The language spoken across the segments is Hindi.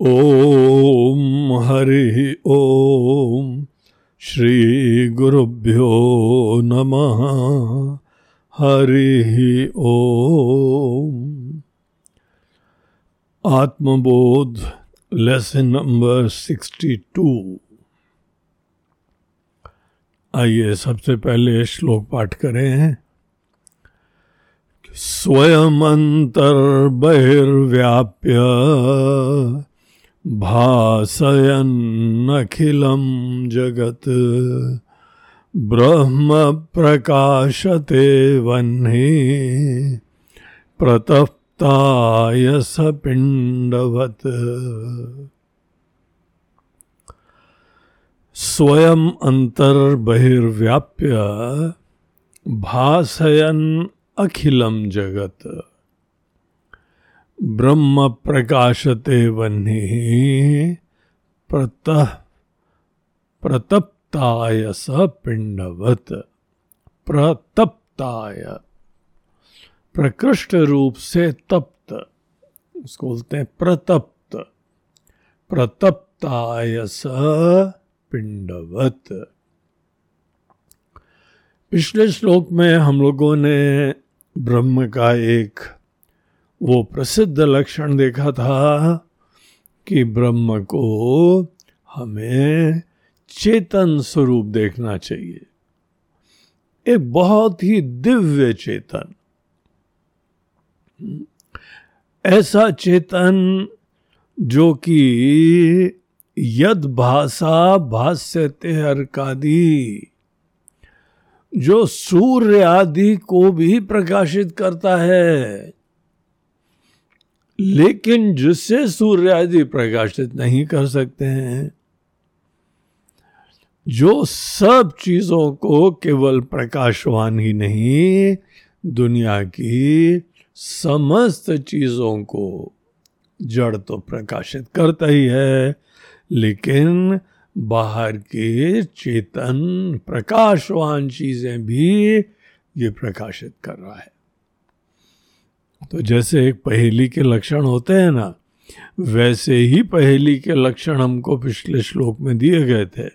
ॐ हरिः ॐ श्रीगुरुभ्यो नमः। हरिः ॐ आत्मबोध लेसन नंबर सिक्सटी टू। आइए सबसे पहले श्लोक पाठ करें। स्वयं अंतर बहिर्व्याप्य भासयन्नखिलं जगत्। ब्रह्म प्रकाशते वह्नि। प्रतप्ताय सपिण्डवत् स्वयं अंतर्बहिर्व्याप्य भासयन अखिलम जगत। ब्रह्म प्रकाशते वह्नि प्रतः प्रतप्ताय स पिंडवत प्रतप्ताय। प्रकृष्ट रूप से तप्त, उसको बोलते हैं प्रतप्त। प्रतप्ताय स पिंडवत पिछले श्लोक में हम लोगों ने ब्रह्म का एक वो प्रसिद्ध लक्षण देखा था कि ब्रह्म को हमें चेतन स्वरूप देखना चाहिए। एक बहुत ही दिव्य चेतन। ऐसा चेतन जो कि यद भाषा भाष्यते अर्कादी जो सूर्य आदि को भी प्रकाशित करता है। लेकिन जिससे सूर्य आदि प्रकाशित नहीं कर सकते हैं, जो सब चीज़ों को केवल प्रकाशवान ही नहीं, दुनिया की समस्त चीज़ों को जड़ तो प्रकाशित करता ही है, लेकिन बाहर के चेतन प्रकाशवान चीज़ें भी ये प्रकाशित कर रहा है। तो जैसे एक पहेली के लक्षण होते हैं ना, वैसे ही पहेली के लक्षण हमको पिछले श्लोक में दिए गए थे।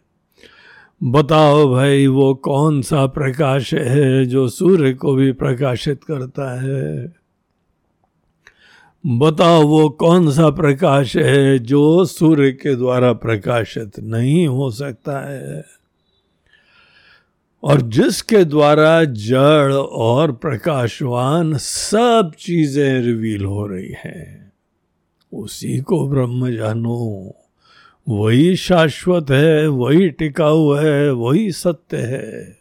बताओ भाई, वो कौन सा प्रकाश है जो सूर्य को भी प्रकाशित करता है? बताओ वो कौन सा प्रकाश है जो सूर्य के द्वारा प्रकाशित नहीं हो सकता है? और जिसके द्वारा जड़ और प्रकाशवान सब चीज़ें रिवील हो रही हैं। उसी को ब्रह्म जानो। वही शाश्वत है, वही टिकाऊ है, वही सत्य है।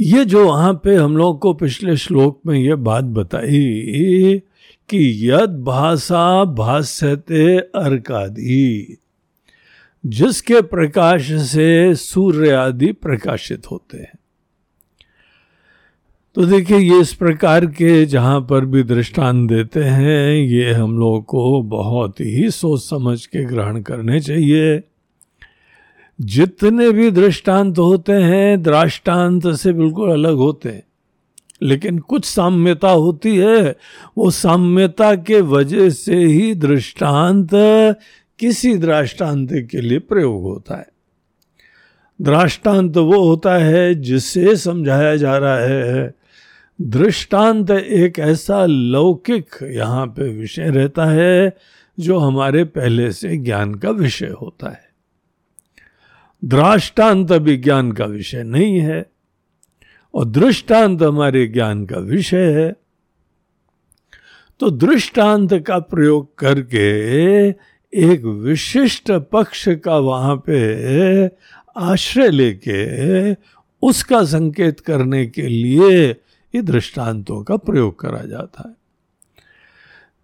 ये जो वहाँ पे हम लोग को पिछले श्लोक में ये बात बताई कि यद भाषा भाष्यते अर्कादि। जिसके प्रकाश से सूर्य आदि प्रकाशित होते हैं। तो देखिए, ये इस प्रकार के जहाँ पर भी दृष्टांत देते हैं, ये हम लोग को बहुत ही सोच समझ के ग्रहण करने चाहिए। जितने भी दृष्टांत होते हैं, दृष्टांत से बिल्कुल अलग होते हैं। लेकिन कुछ साम्यता होती है, वो साम्यता के वजह से ही दृष्टांत किसी दृष्टांत के लिए प्रयोग होता है। दृष्टांत वो होता है जिससे समझाया जा रहा है। दृष्टांत एक ऐसा लौकिक यहाँ पे विषय रहता है जो हमारे पहले से ज्ञान का विषय होता है। दृष्टांत ज्ञान का विषय नहीं है और दृष्टांत हमारे ज्ञान का विषय है। तो दृष्टांत का प्रयोग करके एक विशिष्ट पक्ष का वहाँ पे आश्रय लेके, उसका संकेत करने के लिए ये दृष्टांतों का प्रयोग करा जाता है।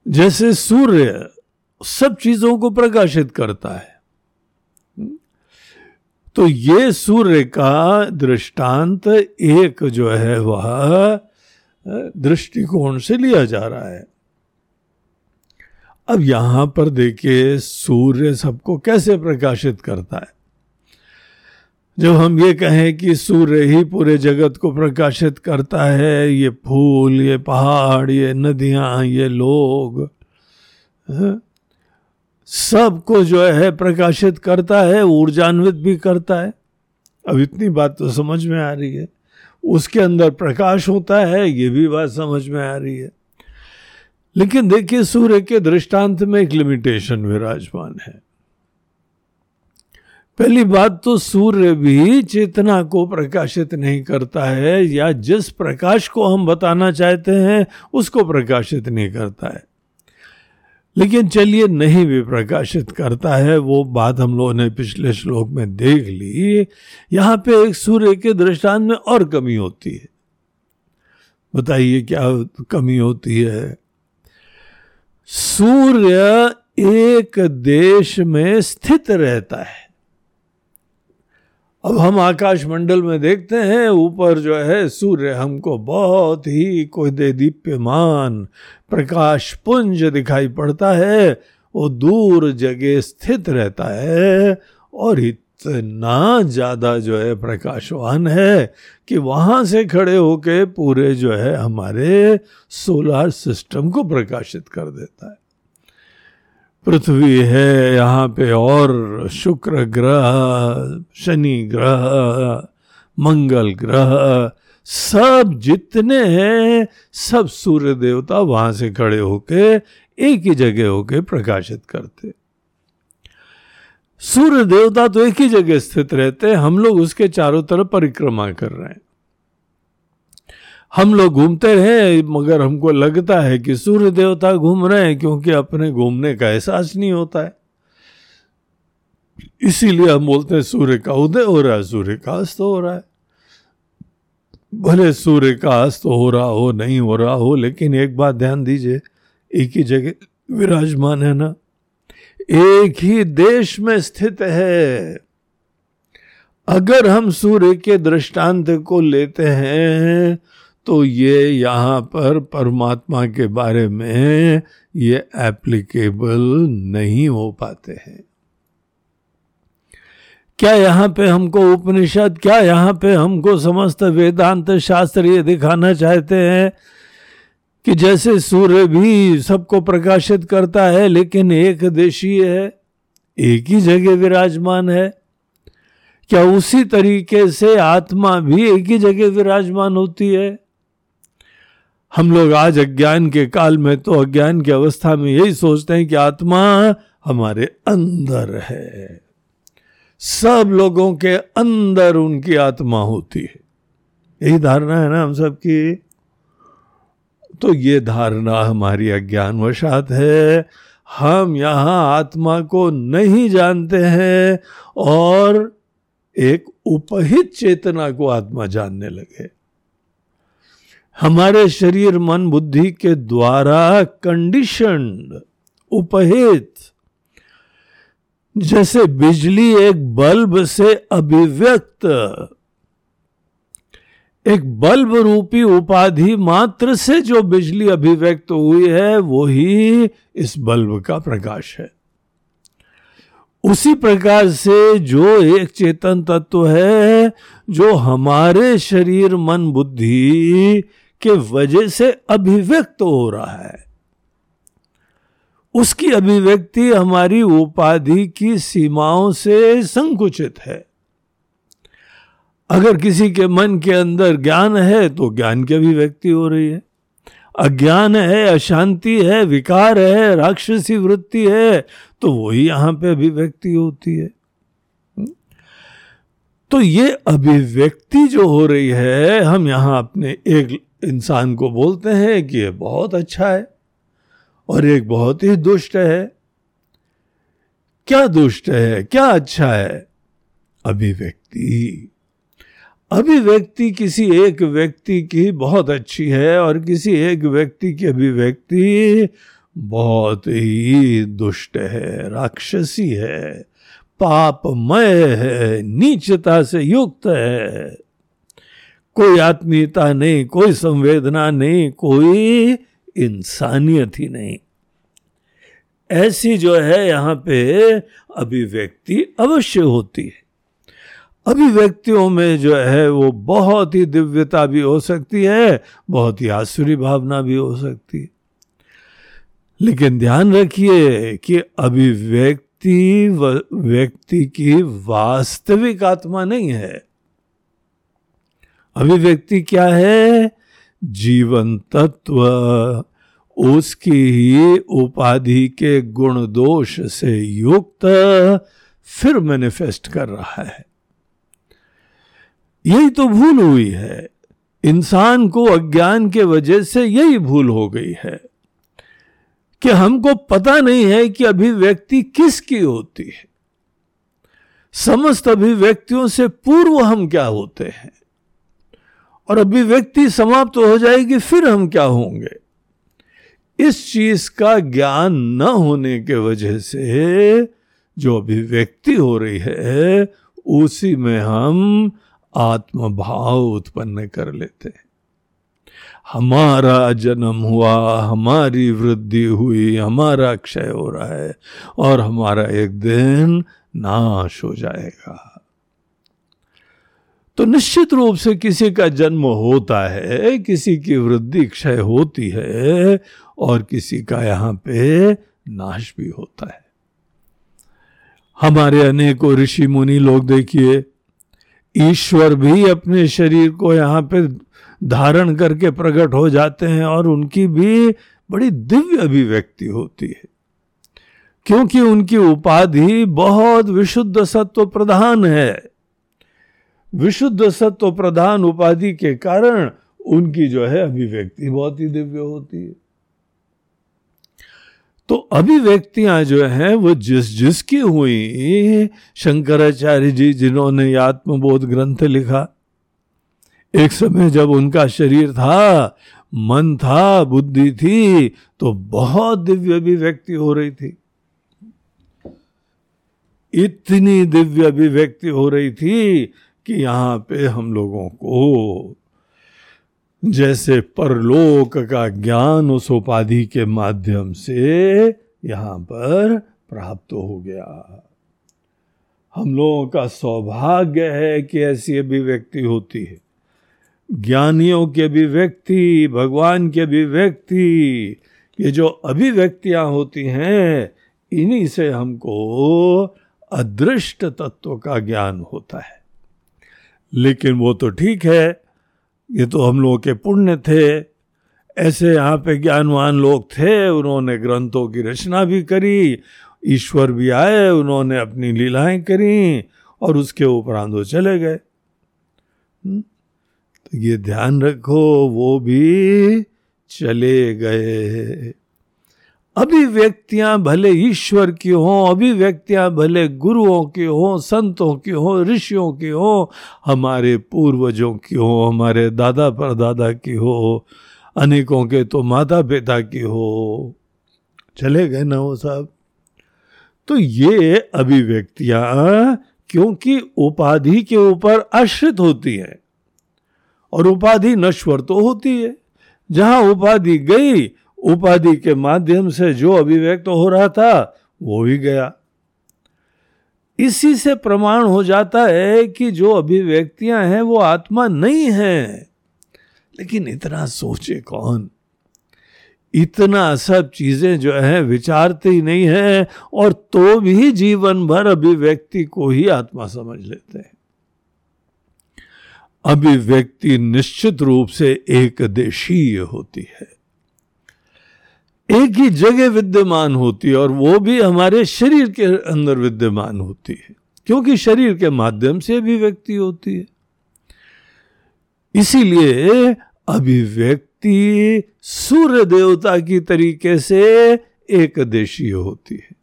जैसे सूर्य सब चीज़ों को प्रकाशित करता है तो ये सूर्य का दृष्टांत एक जो है, वह दृष्टिकोण से लिया जा रहा है। अब यहाँ पर देखिए, सूर्य सबको कैसे प्रकाशित करता है? जब हम ये कहें कि सूर्य ही पूरे जगत को प्रकाशित करता है, ये फूल, ये पहाड़, ये नदियाँ, ये लोग सबको जो है प्रकाशित करता है, ऊर्जान्वित भी करता है। अब इतनी बात तो समझ में आ रही है। उसके अंदर प्रकाश होता है, ये भी बात समझ में आ रही है। लेकिन देखिए, सूर्य के दृष्टांत में एक लिमिटेशन विराजमान है। पहली बात तो सूर्य भी चेतना को प्रकाशित नहीं करता है, या जिस प्रकाश को हम बताना चाहते हैं, उसको प्रकाशित नहीं करता है। लेकिन चलिए, नहीं भी प्रकाशित करता है, वो बात हम लोगों ने पिछले श्लोक में देख ली। यहाँ पे एक सूर्य के दृष्टांत में और कमी होती है। बताइए, क्या कमी होती है? सूर्य एक देश में स्थित रहता है। अब हम आकाश मंडल में देखते हैं, ऊपर जो है सूर्य हमको बहुत ही कोई दे दीप्यमान प्रकाश पुंज दिखाई पड़ता है, वो दूर जगह स्थित रहता है और इतना ज़्यादा जो है प्रकाशवान है कि वहाँ से खड़े होके पूरे जो है हमारे सोलर सिस्टम को प्रकाशित कर देता है। पृथ्वी है, यहाँ पे और शुक्र ग्रह, शनि ग्रह, मंगल ग्रह, सब जितने हैं, सब सूर्य देवता वहाँ से खड़े होके एक ही जगह होके प्रकाशित करते सूर्य देवता तो एक ही जगह स्थित रहते हैं, हम लोग उसके चारों तरफ़ परिक्रमा कर रहे हैं। हम लोग घूमते रहे, मगर हमको लगता है कि सूर्य देवता घूम रहे हैं, क्योंकि अपने घूमने का एहसास नहीं होता है। इसीलिए हम बोलते हैं, सूर्य का उदय हो रहा है, सूर्य का अस्त हो रहा है। भले सूर्य का अस्त हो रहा हो, नहीं हो रहा हो, लेकिन एक बात ध्यान दीजिए, एक ही जगह विराजमान है ना। एक ही देश में स्थित है। अगर हम सूर्य के दृष्टांत को लेते हैं तो ये यहाँ पर परमात्मा के बारे में ये एप्लीकेबल नहीं हो पाते हैं। क्या यहाँ पे हमको उपनिषद, क्या यहाँ पे हमको समस्त वेदांत शास्त्र ये दिखाना चाहते हैं कि जैसे सूर्य भी सबको प्रकाशित करता है, लेकिन एक देशीय है, एक ही जगह विराजमान है। क्या उसी तरीके से आत्मा भी एक ही जगह विराजमान होती है? हम लोग आज अज्ञान के काल में तो अज्ञान की अवस्था में यही सोचते हैं कि आत्मा हमारे अंदर है। सब लोगों के अंदर उनकी आत्मा होती है। यही धारणा है ना हम सब की तो ये धारणा हमारी अज्ञानवशात है। हम यहाँ आत्मा को नहीं जानते हैं और एक उपहित चेतना को आत्मा जानने लगे। हमारे शरीर मन बुद्धि के द्वारा कंडीशन उपहित, जैसे बिजली एक बल्ब से अभिव्यक्त एक बल्ब रूपी उपाधि मात्र से जो बिजली अभिव्यक्त हुई है, वो ही इस बल्ब का प्रकाश है। उसी प्रकार से जो एक चेतन तत्व है, जो हमारे शरीर मन बुद्धि के वजह से अभिव्यक्त हो रहा है, उसकी अभिव्यक्ति हमारी उपाधि की सीमाओं से संकुचित है। अगर किसी के मन के अंदर ज्ञान है तो ज्ञान की अभिव्यक्ति हो रही है। अज्ञान है, अशांति है, विकार है, राक्षसी वृत्ति है तो वही यहाँ पे अभिव्यक्ति होती है। तो ये अभिव्यक्ति जो हो रही है, हम यहाँ अपने एक इंसान को बोलते हैं कि ये बहुत अच्छा है और एक बहुत ही दुष्ट है। क्या दुष्ट है? क्या अच्छा है? अभिव्यक्ति। अभिव्यक्ति किसी एक व्यक्ति की बहुत अच्छी है और किसी एक व्यक्ति की अभिव्यक्ति बहुत ही दुष्ट है, राक्षसी है, पापमय है, नीचता से युक्त है। कोई आत्मीयता नहीं, कोई संवेदना नहीं, कोई इंसानियत ही नहीं। ऐसी जो है यहाँ पे अभिव्यक्ति अवश्य होती है। अभिव्यक्तियों में जो है वो बहुत ही दिव्यता भी हो सकती है, बहुत ही आसुरी भावना भी हो सकती है। लेकिन ध्यान रखिए कि अभिव्यक्ति व्यक्ति की वास्तविक आत्मा नहीं है। अभिव्यक्ति क्या है? जीवन तत्व, उसकी ही उपाधि के गुण दोष से युक्त फिर मैनिफेस्ट कर रहा है। यही तो भूल हुई है। इंसान को अज्ञान के वजह से यही भूल हो गई है कि हमको पता नहीं है कि अभिव्यक्ति किसकी होती है। समस्त अभिव्यक्तियों से पूर्व हम क्या होते हैं? और अभिव्यक्ति समाप्त तो हो जाएगी, फिर हम क्या होंगे? इस चीज़ का ज्ञान न होने के वजह से जो अभिव्यक्ति हो रही है, उसी में हम आत्मभाव उत्पन्न कर लेते हैं। हमारा जन्म हुआ, हमारी वृद्धि हुई, हमारा क्षय हो रहा है और हमारा एक दिन नाश हो जाएगा। तो निश्चित रूप से किसी का जन्म होता है, किसी की वृद्धि क्षय होती है और किसी का यहाँ पे नाश भी होता है। हमारे अनेकों ऋषि मुनि लोग देखिए ईश्वर भी अपने शरीर को यहाँ पे धारण करके प्रकट हो जाते हैं और उनकी भी बड़ी दिव्य अभिव्यक्ति होती है। क्योंकि उनकी उपाधि बहुत विशुद्ध सत्व प्रधान है। विशुद्ध सत्व प्रधान उपाधि के कारण उनकी जो है अभिव्यक्ति बहुत ही दिव्य होती है। तो अभिव्यक्तियाँ जो हैं, वो जिस जिसकी हुई, शंकराचार्य जी जिन्होंने आत्मबोध ग्रंथ लिखा। एक समय जब उनका शरीर था, मन था, बुद्धि थी तो बहुत दिव्य अभिव्यक्ति हो रही थी। इतनी दिव्य अभिव्यक्ति हो रही थी कि यहाँ पे हम लोगों को जैसे परलोक का ज्ञान उस उपाधि के माध्यम से यहाँ पर प्राप्त हो गया। हम लोगों का सौभाग्य है कि ऐसी अभिव्यक्ति होती है। ज्ञानियों की अभिव्यक्ति, भगवान की अभिव्यक्ति, ये जो अभिव्यक्तियाँ होती हैं, इन्हीं से हमको अदृष्ट तत्व का ज्ञान होता है। लेकिन वो तो ठीक है ये तो हम लोगों के पुण्य थे ऐसे यहाँ पे ज्ञानवान लोग थे, उन्होंने ग्रंथों की रचना भी करी, ईश्वर भी आए, उन्होंने अपनी लीलाएँ करी और उसके उपरांत वो चले गए हम्म? तो ये ध्यान रखो, वो भी चले गए अभिव्यक्तियाँ भले ईश्वर की हों, अभिव्यक्तियाँ भले गुरुओं की हों, संतों की हों, ऋषियों की हों, हमारे पूर्वजों की हों, हमारे दादा परदादा की हो, अनेकों के तो माता पिता की हो। चले गए ना वो साहब? तो ये अभिव्यक्तियाँ, क्योंकि उपाधि के ऊपर आश्रित होती है, और उपाधि नश्वर तो होती है। जहाँ उपाधि गई उपाधि के माध्यम से जो अभिव्यक्त तो हो रहा था, वो भी गया। इसी से प्रमाण हो जाता है कि जो अभिव्यक्तियाँ हैं, वो आत्मा नहीं है। लेकिन इतना सोचे कौन? इतना सब चीज़ें जो है, विचारते ही नहीं है, और तो भी जीवन भर अभिव्यक्ति को ही आत्मा समझ लेते हैं। अभिव्यक्ति निश्चित रूप से एक देशीय होती है। एक ही जगह विद्यमान होती है और वो भी हमारे शरीर के अंदर विद्यमान होती है, क्योंकि शरीर के माध्यम से अभिव्यक्ति होती है। इसीलिए अभिव्यक्ति सूर्य देवता की तरीके से एक देशीय होती है।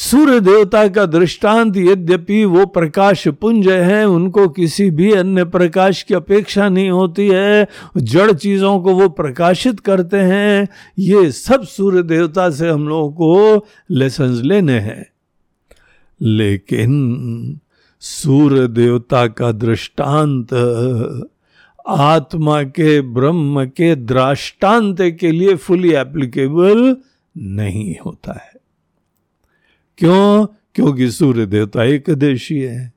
सूर्य देवता का दृष्टांत यद्यपि वो प्रकाश पुंज है, उनको किसी भी अन्य प्रकाश की अपेक्षा नहीं होती है। जड़ चीज़ों को वो प्रकाशित करते हैं। ये सब सूर्य देवता से हम लोगों को लेसन लेने हैं। लेकिन सूर्य देवता का दृष्टांत आत्मा के, ब्रह्म के दृष्टांत के लिए फुली एप्लीकेबल नहीं होता है। क्यों? क्योंकि सूर्य देवता एक देशी है।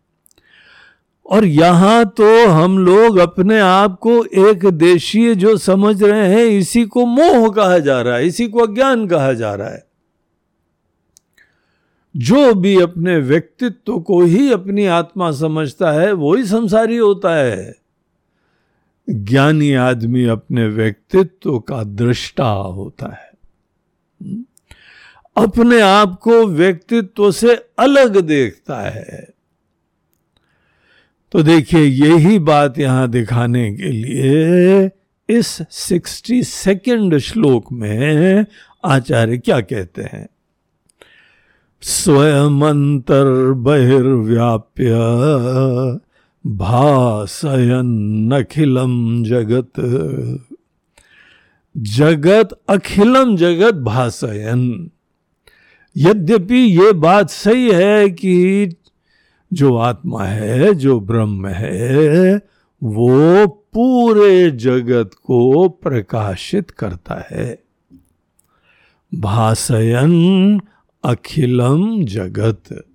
और यहाँ तो हम लोग अपने आप को एक देशीय जो समझ रहे हैं, इसी को मोह कहा जा रहा है, इसी को अज्ञान कहा जा रहा है। जो भी अपने व्यक्तित्व को ही अपनी आत्मा समझता है, वो ही संसारी होता है। ज्ञानी आदमी अपने व्यक्तित्व का दृष्टा होता है। अपने आप को व्यक्तित्व से अलग देखता है। तो देखिए, यही बात यहाँ दिखाने के लिए इस सिक्सटी सेकेंड श्लोक में आचार्य क्या कहते हैं? स्वयं अंतर बहिर्व्याप्य भाषयन अखिलम जगत। जगत अखिलम जगत भाषयन यद्यपि ये बात सही है कि जो आत्मा है, जो ब्रह्म है, वो पूरे जगत को प्रकाशित करता है। भाषयन अखिलम जगत।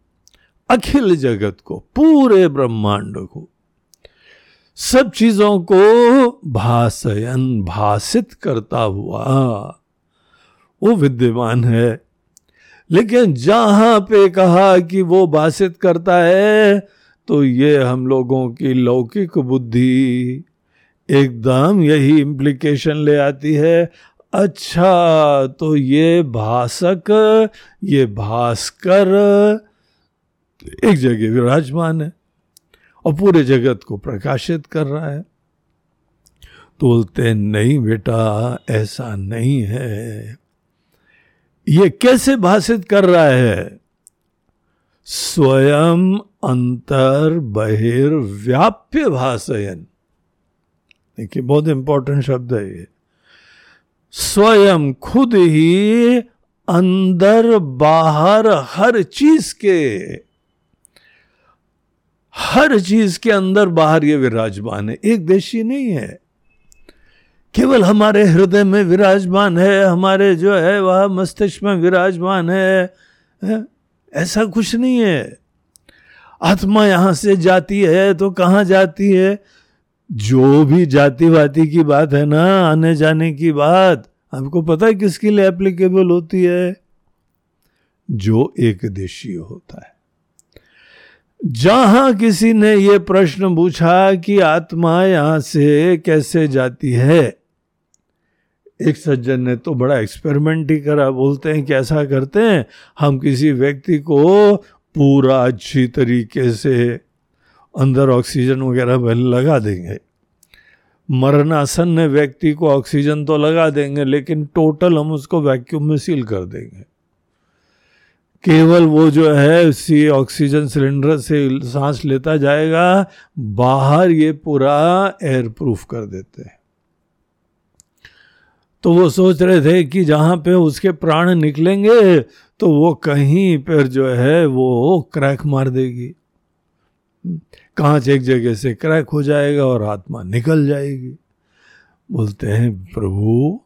अखिल जगत को, पूरे ब्रह्मांड को। सब चीज़ों को भाषयन भाषित करता हुआ वो विद्यमान है। लेकिन जहाँ पे कहा कि वो भाषित करता है तो ये हम लोगों की लौकिक बुद्धि एकदम यही इम्प्लीकेशन ले आती है। अच्छा तो ये भाषक ये भास्कर एक जगह विराजमान है और पूरे जगत को प्रकाशित कर रहा है। तो बोलते, नहीं बेटा, ऐसा नहीं है। ये कैसे भाषित कर रहा है? स्वयं अंतर बहिर्व्याप्य भाषयन। देखिए, बहुत इंपॉर्टेंट शब्द है ये। स्वयं खुद ही अंदर बाहर हर चीज़ के, हर चीज़ के अंदर बाहर ये विराजमान है। एक देशी नहीं है। केवल हमारे हृदय में विराजमान है हमारे जो है वह मस्तिष्क में विराजमान है, ऐसा कुछ नहीं है। आत्मा यहाँ से जाती है तो कहाँ जाती है? जो भी जाति वाति की बात है ना आने जाने की बात आपको पता है किसके लिए एप्लीकेबल होती है? जो एक देशीय होता है। जहाँ किसी ने यह प्रश्न पूछा कि आत्मा यहाँ से कैसे जाती है एक सज्जन ने तो बड़ा एक्सपेरिमेंट ही करा, बोलते हैं कैसा करते हैं, हम किसी व्यक्ति को पूरा अच्छी तरीके से अंदर ऑक्सीजन वगैरह लगा देंगे। मरणासन्न व्यक्ति को ऑक्सीजन तो लगा देंगे, लेकिन टोटल हम उसको वैक्यूम में सील कर देंगे। केवल वो जो है, उसी ऑक्सीजन सिलेंडर से सांस लेता जाएगा, बाहर ये पूरा एयर प्रूफ कर देते हैं। तो वो सोच रहे थे कि जहाँ पे उसके प्राण निकलेंगे तो वो कहीं पर जो है वो क्रैक मार देगी। कांच एक जगह से क्रैक हो जाएगा और आत्मा निकल जाएगी। बोलते हैं, प्रभु,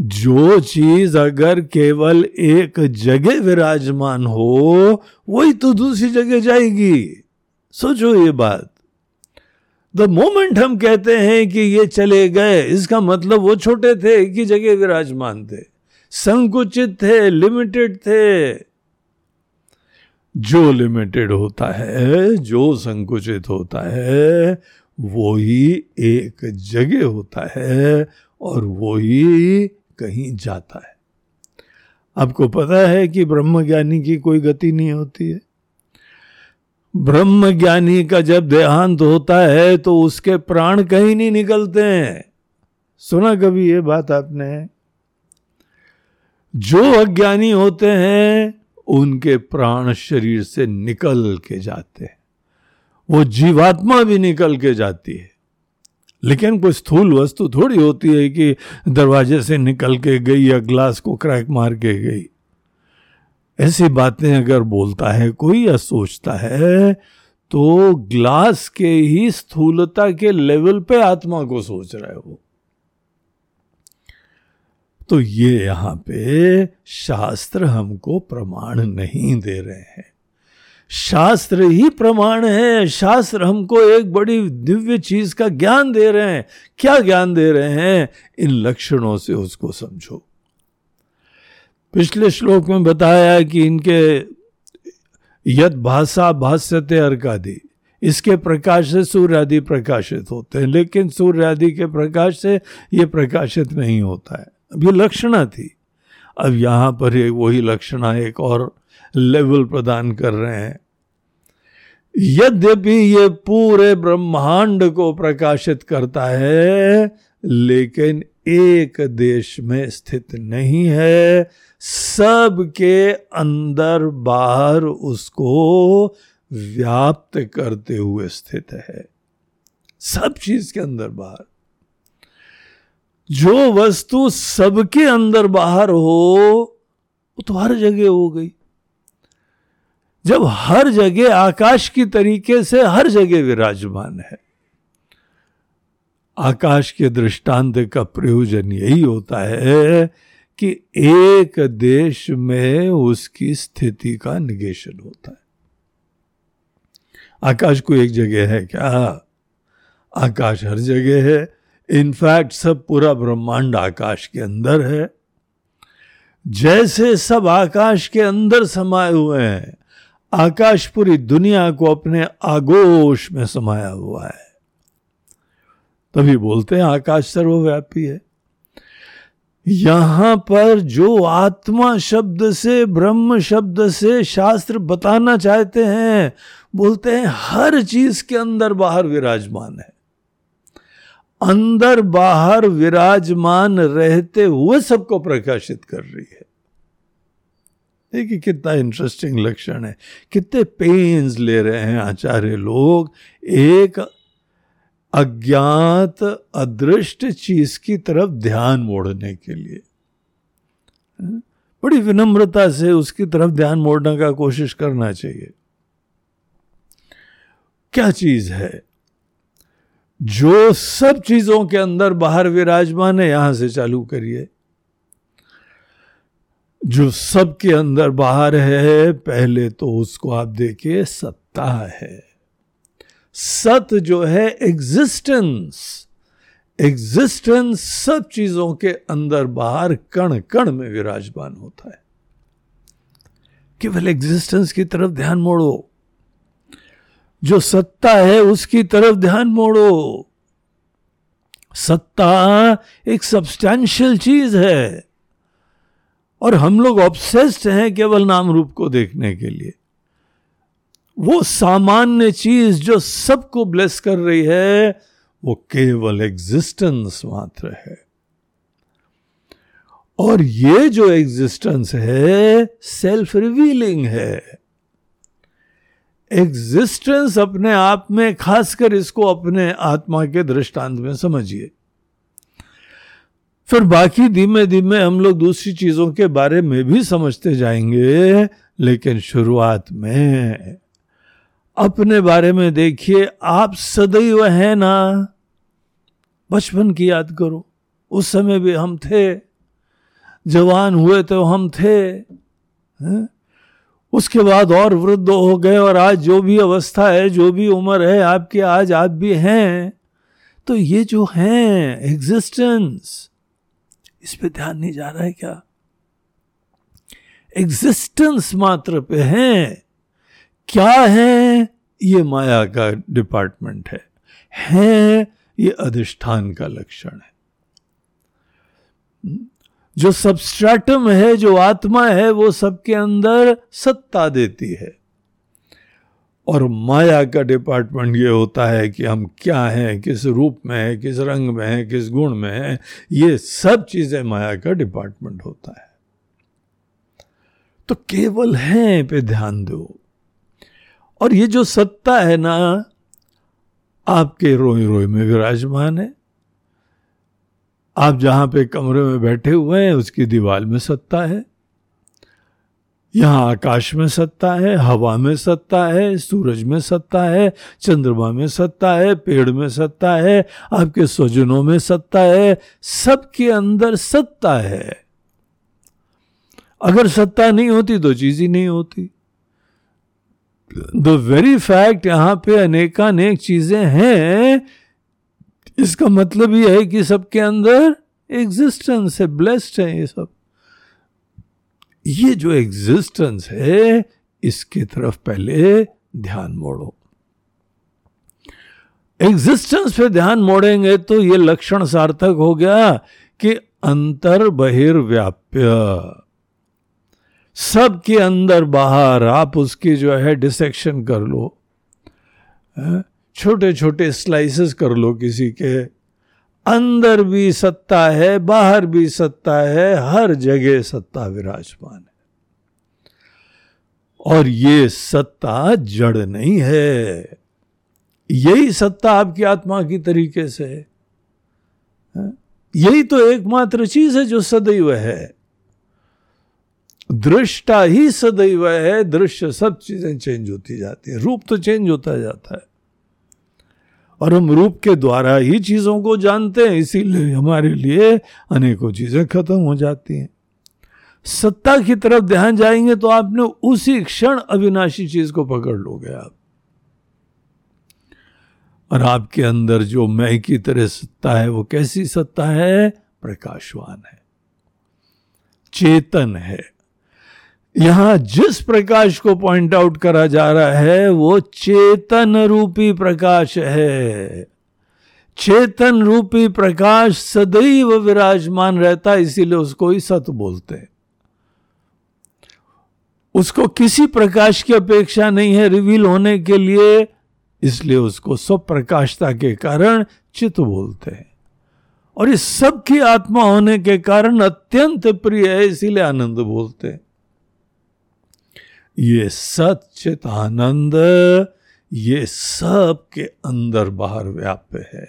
जो चीज़ अगर केवल एक जगह विराजमान हो, वही तो दूसरी जगह जाएगी। सोचो ये बात। द मोमेंट हम कहते हैं कि ये चले गए, इसका मतलब वो छोटे थे कि जगह विराजमान थे। संकुचित थे लिमिटेड थे। जो लिमिटेड होता है, जो संकुचित होता है, वो ही एक जगह होता है और वो ही कहीं जाता है। आपको पता है कि ब्रह्म ज्ञानी की कोई गति नहीं होती है। ब्रह्म ज्ञानी का जब देहांत होता है तो उसके प्राण कहीं नहीं निकलते हैं। सुना कभी ये बात आपने? जो अज्ञानी होते हैं, उनके प्राण शरीर से निकल के जाते हैं। वो जीवात्मा भी निकल के जाती है। लेकिन कोई स्थूल वस्तु थोड़ी होती है कि दरवाजे से निकल के गई या ग्लास को क्रैक मार के गई। ऐसी बातें अगर बोलता है, कोई या सोचता है तो ग्लास के ही स्थूलता के लेवल पे आत्मा को सोच रहा है। तो ये यहाँ पे शास्त्र हमको प्रमाण नहीं दे रहे हैं। शास्त्र ही प्रमाण है। शास्त्र हमको एक बड़ी दिव्य चीज़ का ज्ञान दे रहे हैं। क्या ज्ञान दे रहे हैं? इन लक्षणों से उसको समझो। पिछले श्लोक में बताया कि इनके यद भाषा भाष्यते अर्कादि, इसके प्रकाश से सूर्य आदि प्रकाशित होते हैं, लेकिन सूर्य आदि के प्रकाश से ये प्रकाशित नहीं होता है। अब ये लक्षणा थी। अब यहाँ पर एक वही लक्षणा एक और लेवल प्रदान कर रहे हैं। यद्यपि ये पूरे ब्रह्मांड को प्रकाशित करता है, लेकिन एक देश में स्थित नहीं है। सबके अंदर बाहर उसको व्याप्त करते हुए स्थित है। सब चीज़ के अंदर बाहर। जो वस्तु सबके अंदर बाहर हो, वो तो हर जगह हो गई। जब हर जगह आकाश की तरीके से हर जगह विराजमान है। आकाश के दृष्टांत का प्रयोजन यही होता है कि एक देश में उसकी स्थिति का निगेशन होता है। आकाश को एक जगह है क्या? आकाश हर जगह है। इनफैक्ट सब पूरा ब्रह्मांड आकाश के अंदर है। जैसे सब आकाश के अंदर समाये हुए हैं, आकाश पूरी दुनिया को अपने आगोश में समाया हुआ है। तभी बोलते हैं, आकाश सर्वव्यापी है। यहाँ पर जो आत्मा शब्द से, ब्रह्म शब्द से शास्त्र बताना चाहते हैं, बोलते हैं, हर चीज़ के अंदर बाहर विराजमान है। अंदर बाहर विराजमान रहते हुए सबको प्रकाशित कर रही है। देखिए कितना इंटरेस्टिंग लक्षण है। कितने पेन्स ले रहे हैं आचार्य लोग। एक अज्ञात अदृष्ट चीज़ की तरफ़ ध्यान मोड़ने के लिए। बड़ी विनम्रता से उसकी तरफ़ ध्यान मोड़ने का कोशिश करना चाहिए। क्या चीज़ है? जो सब चीज़ों के अंदर बाहर विराजमान है, यहाँ से चालू करिए। जो सबके अंदर बाहर है, पहले तो उसको आप देखिए, सत्ता है। सत जो है एग्जिस्टेंस एग्जिस्टेंस सब चीज़ों के अंदर बाहर कण कण में विराजमान होता है। केवल एग्जिस्टेंस की तरफ़ ध्यान मोड़ो। जो सत्ता है उसकी तरफ़ ध्यान मोड़ो। सत्ता एक सब्सटैंशियल चीज़ है। और हम लोग ऑब्सेस्ड हैं केवल नाम रूप को देखने के लिए। वो सामान्य चीज़ जो सबको ब्लेस कर रही है, वो केवल एग्जिस्टेंस मात्र है। और ये जो एग्जिस्टेंस है सेल्फ रिवीलिंग है। एग्जिस्टेंस अपने आप में, खासकर इसको अपने आत्मा के दृष्टांत में समझिए। फिर बाकी धीमे धीमे हम लोग दूसरी चीज़ों के बारे में भी समझते जाएँगे, लेकिन शुरुआत में अपने बारे में देखिए, आप सदैव हैं ना? बचपन की याद करो, उस समय भी हम थे। जवान हुए तो हम थे। है? उसके बाद और वृद्ध हो गए और आज जो भी अवस्था है, जो भी उम्र है, आपके आज आप भी हैं। तो ये जो हैं एग्जिस्टेंस इस पे ध्यान नहीं जा रहा है क्या? एग्जिस्टेंस मात्र पे हैं। क्या है? ये माया का डिपार्टमेंट है। है, ये अधिष्ठान का लक्षण है। जो सबस्ट्रेटम है, जो आत्मा है, वो सबके अंदर सत्ता देती है। और माया का डिपार्टमेंट ये होता है कि हम क्या हैं, किस रूप में है, किस रंग में है, किस गुण में है, ये सब चीज़ें माया का डिपार्टमेंट होता है। तो केवल है पे ध्यान दो। और ये जो सत्ता है ना, आपके रोई रोई में विराजमान है। आप जहाँ पे कमरे में बैठे हुए हैं, उसकी दीवार में सत्ता है। यहाँ आकाश में सत्ता है, हवा में सत्ता है, सूरज में सत्ता है, चंद्रमा में सत्ता है, पेड़ में सत्ता है, आपके स्वजनों में सत्ता है, सबके अंदर सत्ता है। अगर सत्ता नहीं होती तो चीज़ ही नहीं होती। द वेरी फैक्ट यहाँ पे अनेकानेक चीज़ें हैं, इसका मतलब यह है कि सबके अंदर एग्जिस्टेंस है ब्लेस्ड है ये सब। ये जो एग्जिस्टेंस है, इसकी तरफ़ पहले ध्यान मोड़ो। एग्जिस्टेंस पे ध्यान मोड़ेंगे तो ये लक्षण सार्थक हो गया कि अंतर बहिर्व्याप्य सबके अंदर बाहर आप उसकी जो है डिसेक्शन कर लो छोटे छोटे स्लाइसेस कर लो किसी के। अंदर भी सत्ता है, बाहर भी सत्ता है, हर जगह सत्ता विराजमान है। और ये सत्ता जड़ नहीं है। यही सत्ता आपकी आत्मा की तरीके से है? यही तो एकमात्र चीज़ है जो सदैव है। दृष्टा ही सदैव है, दृश्य सब चीज़ें चेंज होती जाती है। रूप तो चेंज होता जाता है। और हम रूप के द्वारा ही चीज़ों को जानते हैं, इसीलिए हमारे लिए अनेकों चीज़ें खत्म हो जाती हैं। सत्ता की तरफ़ ध्यान जाएँगे तो आपने उसी क्षण अविनाशी चीज़ को पकड़ लोगे आप। और आपके अंदर जो मैं की तरह सत्ता है, वो कैसी सत्ता है? प्रकाशवान है। चेतन है। यहाँ जिस प्रकाश को पॉइंट आउट करा जा रहा है, वो चेतन रूपी प्रकाश है। चेतन रूपी प्रकाश सदैव विराजमान रहता है, इसीलिए उसको ही सत बोलते हैं। उसको किसी प्रकाश की अपेक्षा नहीं है रिवील होने के लिए, इसलिए उसको सब प्रकाशता के कारण चित बोलते हैं। और इस सब की आत्मा होने के कारण अत्यंत प्रिय है, इसीलिए आनंद बोलते हैं। ये सचित आनंद ये सब के अंदर बाहर व्याप्य है।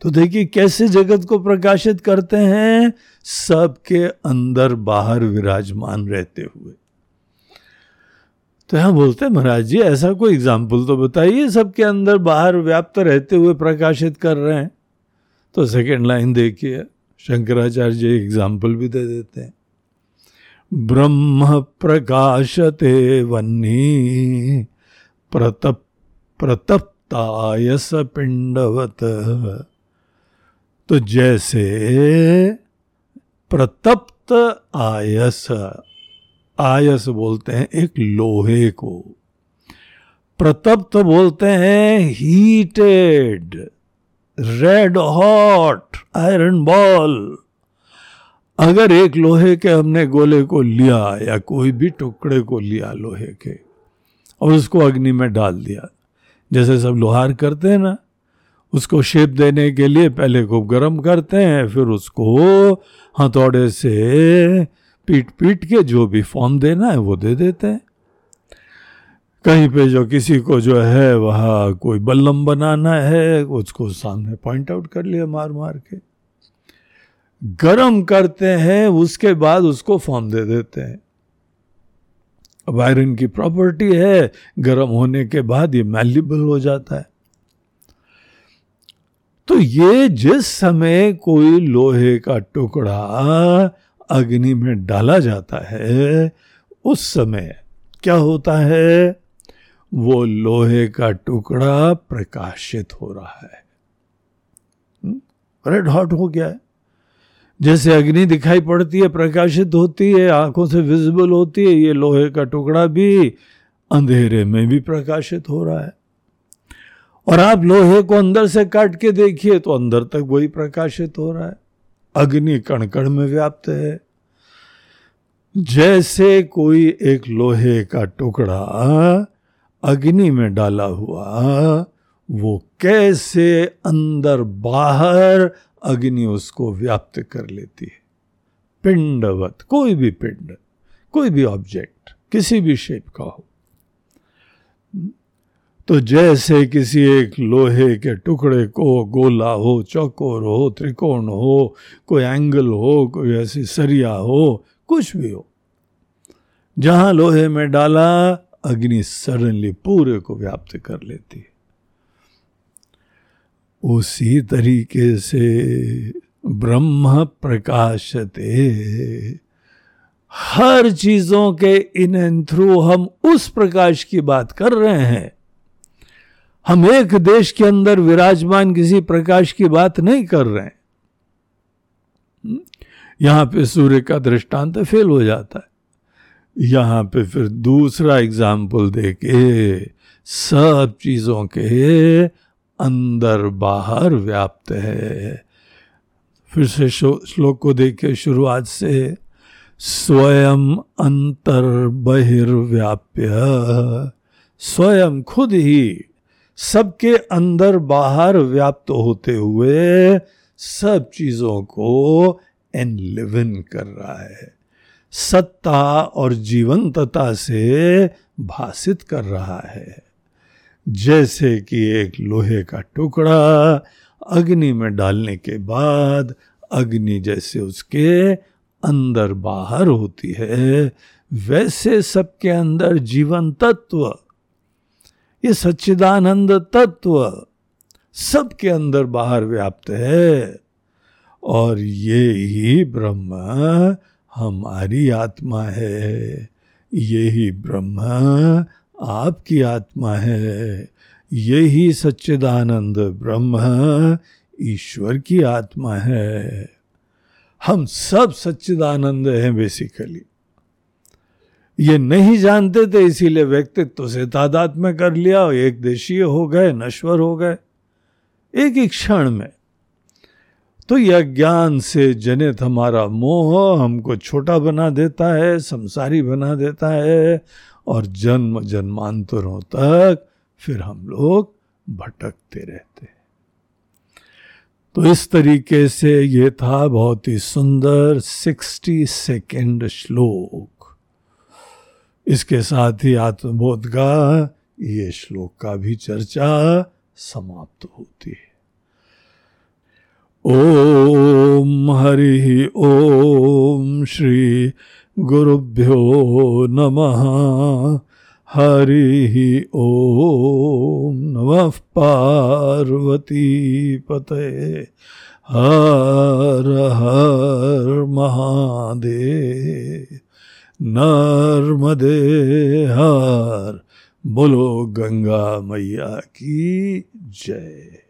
तो देखिए, कैसे जगत को प्रकाशित करते हैं? सबके अंदर बाहर विराजमान रहते हुए। तो यहाँ बोलते हैं, महाराज जी, ऐसा कोई एग्ज़ाम्पल तो बताइए, सबके अंदर बाहर व्याप्त रहते हुए प्रकाशित कर रहे हैं। तो सेकेंड लाइन देखिए, शंकराचार्य जी एग्ज़ाम्पल भी दे देते हैं। ब्रह्म प्रकाशते वन्नी प्रतप प्रतप्तायस पिंडवत तो जैसे प्रतप्त आयस आयस बोलते हैं एक लोहे को। प्रतप्त बोलते हैं heated red hot iron ball अगर एक लोहे के हमने गोले को लिया या कोई भी टुकड़े को लिया लोहे के और उसको अग्नि में डाल दिया, जैसे सब लोहार करते हैं ना, उसको शेप देने के लिए पहले खूब गर्म करते हैं, फिर उसको हथौड़े से पीट पीट के जो भी फॉर्म देना है वो दे देते हैं। कहीं पे जो किसी को जो है वह कोई बल्लम बनाना है, उसको सामने पॉइंट आउट कर लिया मार मार के। गरम करते हैं, उसके बाद उसको फॉर्म दे देते हैं। अब आयरन की प्रॉपर्टी है, गर्म होने के बाद ये मैल्यूबल हो जाता है। तो ये जिस समय कोई लोहे का टुकड़ा अग्नि में डाला जाता है, उस समय क्या होता है? वो लोहे का टुकड़ा प्रकाशित हो रहा है। रेड हॉट हो गया है। जैसे अग्नि दिखाई पड़ती है, प्रकाशित होती है, आँखों से विजिबल होती है, ये लोहे का टुकड़ा भी अंधेरे में भी प्रकाशित हो रहा है। और आप लोहे को अंदर से काट के देखिए तो अंदर तक वही प्रकाशित हो रहा है। अग्नि कण कण में व्याप्त है। जैसे कोई एक लोहे का टुकड़ा अग्नि में डाला हुआ, वो कैसे अंदर बाहर अग्नि उसको व्याप्त कर लेती है। पिंडवत, कोई भी पिंड, कोई भी ऑब्जेक्ट किसी भी शेप का हो। तो जैसे किसी एक लोहे के टुकड़े को गोला हो, चौकोर हो, त्रिकोण हो, कोई एंगल हो, कोई ऐसी सरिया हो, कुछ भी हो, जहाँ लोहे में डाला, अग्नि सडनली पूरे को व्याप्त कर लेती है। उसी तरीके से ब्रह्म प्रकाशते। हर चीज़ों के इन थ्रू हम उस प्रकाश की बात कर रहे हैं। हम एक देश के अंदर विराजमान किसी प्रकाश की बात नहीं कर रहे हैं। यहाँ पे सूर्य का दृष्टांत फेल हो जाता है। यहाँ पे फिर दूसरा एग्ज़ाम्पल देके सब चीज़ों के अंदर बाहर व्याप्त है। फिर से श्लोक को देखे शुरुआत से, स्वयं अंतर बहिर्व्याप्य स्वयं खुद ही सबके अंदर बाहर व्याप्त होते हुए सब चीज़ों को एनलिवन कर रहा है। सत्ता और जीवंतता से भाषित कर रहा है। जैसे कि एक लोहे का टुकड़ा अग्नि में डालने के बाद अग्नि जैसे उसके अंदर बाहर होती है, वैसे सबके अंदर जीवन तत्व। ये सच्चिदानंद तत्व सबके अंदर बाहर व्याप्त है। और ये ही ब्रह्म हमारी आत्मा है। ये ही ब्रह्म आपकी आत्मा है। यही सच्चिदानंद ब्रह्म ईश्वर की आत्मा है। हम सब सच्चिदानंद हैं बेसिकली ये नहीं जानते थे, इसीलिए व्यक्तित्व से तादाद में कर लिया और एक देशीय हो गए, नश्वर हो गए, एक ही क्षण में। तो यह ज्ञान से जनित हमारा मोह हमको छोटा बना देता है, संसारी बना देता है और जन्म जन्मांतरों तक फिर हम लोग भटकते रहते तो इस तरीके से ये था बहुत ही सुंदर सिक्सटी सेकेंड श्लोक। इसके साथ ही आत्मबोध का ये श्लोक का भी चर्चा समाप्त होती है। ओम हरि ओम श्री गुरुभ्यो नमः। हरि ओम नमः पार्वती पते हर हर महादेव। नर्मदे हर। बोलो गंगा मैया की जय।